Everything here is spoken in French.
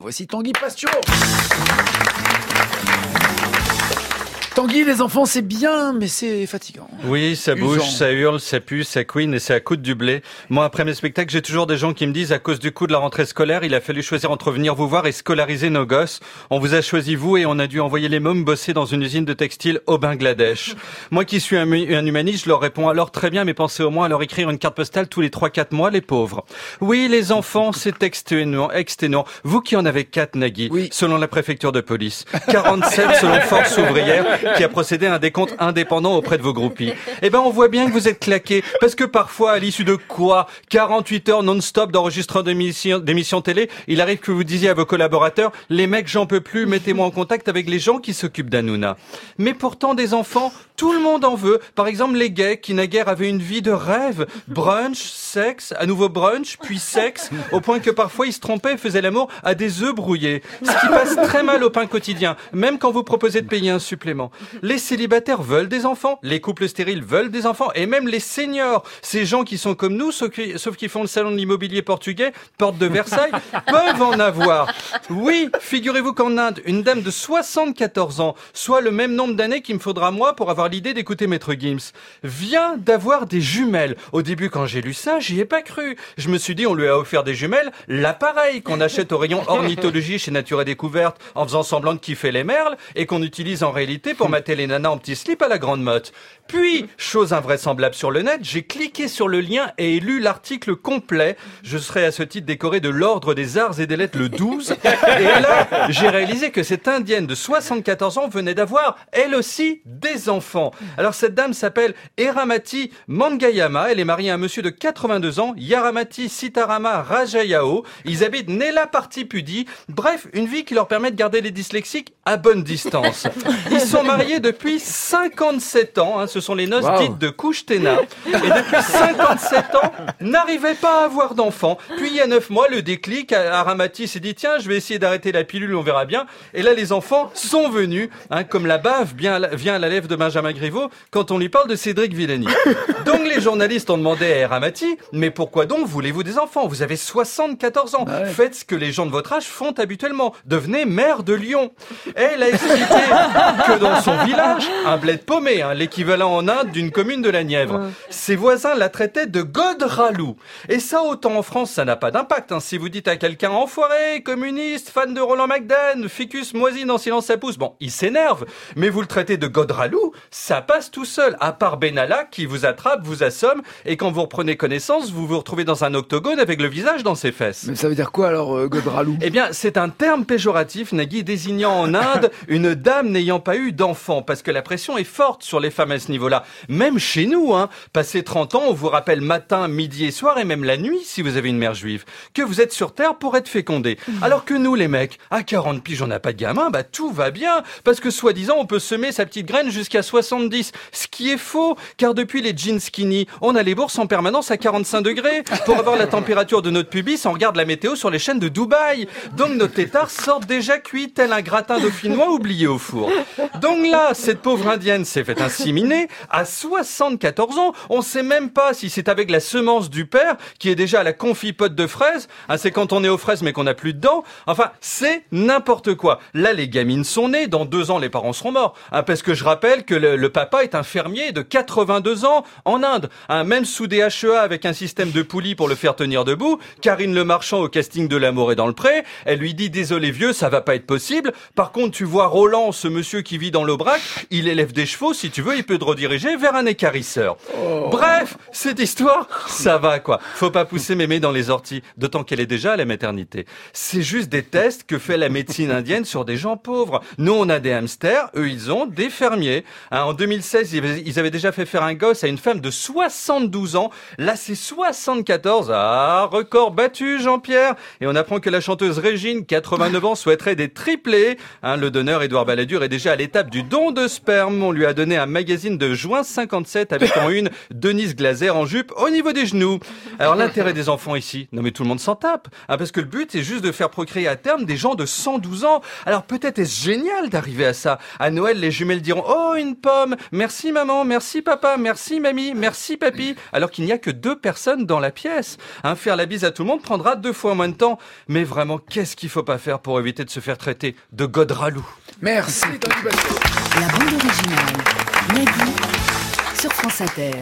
Voici Tanguy Pasture. Tanguy, les enfants, c'est bien, mais c'est fatigant. Oui, ça Usant. bouge, ça hurle, ça pue, ça couine et ça coûte du blé. Moi, après mes spectacles, j'ai toujours des gens qui me disent, à cause du coup de la rentrée scolaire, il a fallu choisir entre venir vous voir et scolariser nos gosses. On vous a choisi vous et on a dû envoyer les mômes bosser dans une usine de textile au Bangladesh. Moi qui suis un humaniste, je leur réponds alors très bien, mais pensez au moins à leur écrire une carte postale tous les 3-4 mois, les pauvres. Oui, les enfants, c'est exténuant, exténuant. Vous qui en avez 4, Nagui, Oui. selon la préfecture de police. 47 selon Force ouvrière, qui a procédé à un décompte indépendant auprès de vos groupies. Eh ben, on voit bien que vous êtes claqués, parce que parfois, à l'issue de quoi 48 heures non-stop d'enregistrement d'émissions télé, il arrive que vous disiez à vos collaborateurs, les mecs, j'en peux plus, mettez-moi en contact avec les gens qui s'occupent d'Anouna. Mais pourtant, des enfants, tout le monde en veut. Par exemple, les gays, qui naguère avaient une vie de rêve. Brunch, sexe, à nouveau brunch, puis sexe, au point que parfois ils se trompaient et faisaient l'amour à des œufs brouillés. Ce qui passe très mal au pain quotidien, même quand vous proposez de payer un supplément. Les célibataires veulent des enfants, les couples stériles veulent des enfants, et même les seniors, ces gens qui sont comme nous, sauf qui, sauf qui font le salon de l'immobilier portugais, porte de Versailles, peuvent en avoir. Oui, figurez-vous qu'en Inde, une dame de 74 ans, soit le même nombre d'années qu'il me faudra moi pour avoir l'idée d'écouter Maître Gims, vient d'avoir des jumelles. Au début, quand j'ai lu ça, j'y ai pas cru. Je me suis dit, on lui a offert des jumelles, l'appareil qu'on achète au rayon ornithologie chez Nature et Découverte en faisant semblant de kiffer les merles et qu'on utilise en réalité pour mater les nanas en petit slip à la grande motte. Puis, chose invraisemblable sur le net, j'ai cliqué sur le lien et lu l'article complet. Je serai à ce titre décoré de l'ordre des arts et des lettres le 12. Et là, j'ai réalisé que cette indienne de 74 ans venait d'avoir, elle aussi, des enfants. Alors cette dame s'appelle Eramati Mangayama. Elle est mariée à un monsieur de 82 ans, Yaramati Sitarama Rajayao. Ils habitent Nela Partipudi. Bref, une vie qui leur permet de garder les dyslexiques à bonne distance. Ils sont mariés depuis 57 ans. hein. Ce sont les noces Wow. dites de Couche-Téna. Et depuis 57 ans, n'arrivait pas à avoir d'enfants. Puis il y a 9 mois, le déclic, Aramati s'est dit, tiens, je vais essayer d'arrêter la pilule, on verra bien. Et là, les enfants sont venus, hein, comme la bave bien vient à la lèvre de Benjamin Griveaux quand on lui parle de Cédric Villani. Donc les journalistes ont demandé à Aramati, mais pourquoi donc voulez-vous des enfants? Vous avez 74 ans. ouais. Faites ce que les gens de votre âge font habituellement. Devenez maire de Lyon. Elle a expliqué que dans son village, un bled paumé, hein, l'équivalent en Inde d'une commune de la Nièvre, ses voisins la traitaient de Godralou. Et ça, autant en France, ça n'a pas d'impact. hein. Si vous dites à quelqu'un enfoiré, communiste, fan de Roland McDan, ficus moisine en silence ça pousse, bon, il s'énerve. Mais vous le traitez de Godralou, ça passe tout seul. À part Benalla qui vous attrape, vous assomme, et quand vous reprenez connaissance, vous vous retrouvez dans un octogone avec le visage dans ses fesses. Mais ça veut dire quoi alors, euh, Godralou? Eh bien, c'est un terme péjoratif, Nagui, désignant en Inde une dame n'ayant pas eu d'enfant, parce que la pression est forte sur les femmes à ce niveau-là. Même chez nous, hein, passé 30 ans, on vous rappelle matin, midi et soir, et même la nuit, si vous avez une mère juive, que vous êtes sur Terre pour être fécondé. Alors que nous, les mecs, à 40 piges, on n'a pas de gamin, bah tout va bien, parce que soi-disant, on peut semer sa petite graine jusqu'à 70. Ce qui est faux, car depuis les jeans skinny, on a les bourses en permanence à 45 degrés. Pour avoir la température de notre pubis, on regarde la météo sur les chaînes de Dubaï. Donc nos tétards sortent déjà cuits, tel un gratin dauphinois oublié au four. Donc là, cette pauvre indienne s'est fait inséminer à 74 ans. On sait même pas si c'est avec la semence du père, qui est déjà à la confipote de fraises. Ah, c'est quand on est aux fraises mais qu'on n'a plus de dents. Enfin, c'est n'importe quoi. Là, les gamines sont nées. Dans deux ans, les parents seront morts. Ah, parce que je rappelle que le papa est un fermier de 82 ans en Inde. Ah, même sous des HEA avec un système de poulies pour le faire tenir debout, Karine Le Marchand au casting de L'amour est dans le pré, elle lui dit désolé vieux, ça va pas être possible. Par contre, tu vois Roland, ce monsieur qui vit dans l'Aubrac, il élève des chevaux, si tu veux, il peut te rediriger vers un écarisseur. Bref, cette histoire, ça va quoi. Faut pas pousser mémé dans les orties, d'autant qu'elle est déjà à la maternité. C'est juste des tests que fait la médecine indienne sur des gens pauvres. Nous, on a des hamsters, eux, ils ont des fermiers. Hein, en 2016, ils avaient- ils avaient déjà fait faire un gosse à une femme de 72 ans. Là, c'est 74. Ah, record battu, Jean-Pierre. Et on apprend que la chanteuse Régine, 89 ans, souhaiterait des triplés. Hein, le donneur, Édouard Balladur, est déjà à l'étape du don de sperme. On lui a donné un magazine de juin 57 avec en une Denise Glaser en jupe au niveau des genoux. Alors l'intérêt des enfants ici, non mais tout le monde s'en tape. Hein, parce que le but, c'est juste de faire procréer à terme des gens de 112 ans. Alors peut-être est-ce génial d'arriver à ça? À Noël, les jumelles diront, oh, une pomme pommes. Merci maman, merci papa, merci mamie, merci papy. Alors qu'il n'y a que deux personnes dans la pièce. Hein, faire la bise à tout le monde prendra deux fois moins de temps. Mais vraiment, qu'est-ce qu'il faut pas faire pour éviter de se faire traiter de godralou Merci. La bande originale. Nagui sur France Inter.